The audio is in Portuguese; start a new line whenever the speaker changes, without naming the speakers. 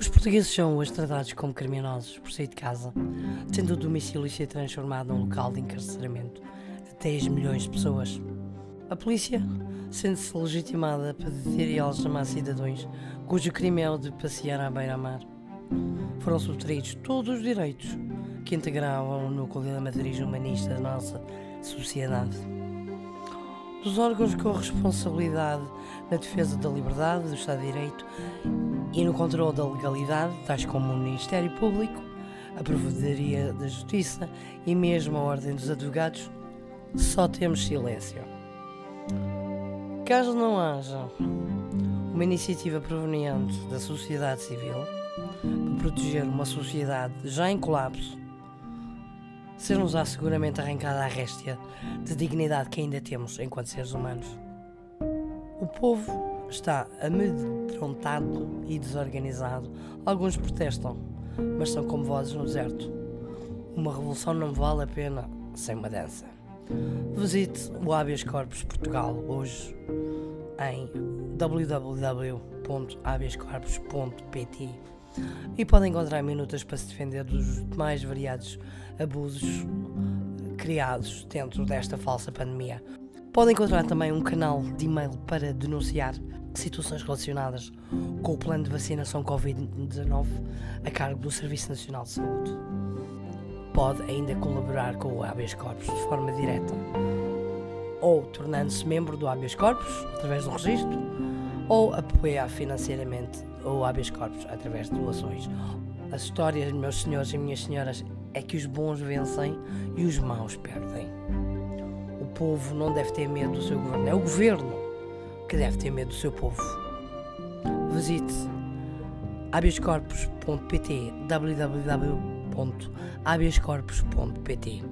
Os portugueses são hoje tratados como criminosos por sair de casa, tendo o domicílio ser transformado num local de encarceramento de 10 milhões de pessoas. A polícia sente-se legitimada para deter e algemar cidadãos cujo crime é o de passear à beira-mar. Foram subtraídos todos os direitos que integravam o núcleo da matriz humanista da nossa sociedade. Dos órgãos com responsabilidade na defesa da liberdade, do Estado de Direito e no controle da legalidade, tais como o Ministério Público, a Provedoria da Justiça e mesmo a Ordem dos Advogados, só temos silêncio. Caso não haja uma iniciativa proveniente da sociedade civil para proteger uma sociedade já em colapso, ser-nos-á seguramente arrancada a réstia de dignidade que ainda temos enquanto seres humanos. O povo está amedrontado e desorganizado. Alguns protestam, mas são como vozes no deserto. Uma revolução não vale a pena sem uma dança. Visite o Habeas Corpus Portugal hoje em www.habeascorpus.pt e pode encontrar minutas para se defender dos mais variados abusos criados dentro desta falsa pandemia. Pode encontrar também um canal de e-mail para denunciar situações relacionadas com o plano de vacinação Covid-19 a cargo do Serviço Nacional de Saúde. Pode ainda colaborar com o habeas corpus de forma direta, ou tornando-se membro do habeas corpus através do registro, ou apoiar financeiramente o habeas corpus através de doações. As histórias, meus senhores e minhas senhoras, é que os bons vencem e os maus perdem. O povo não deve ter medo do seu governo, é o governo que deve ter medo do seu povo. Visite habeascorpus.pt www.habeascorpus.pt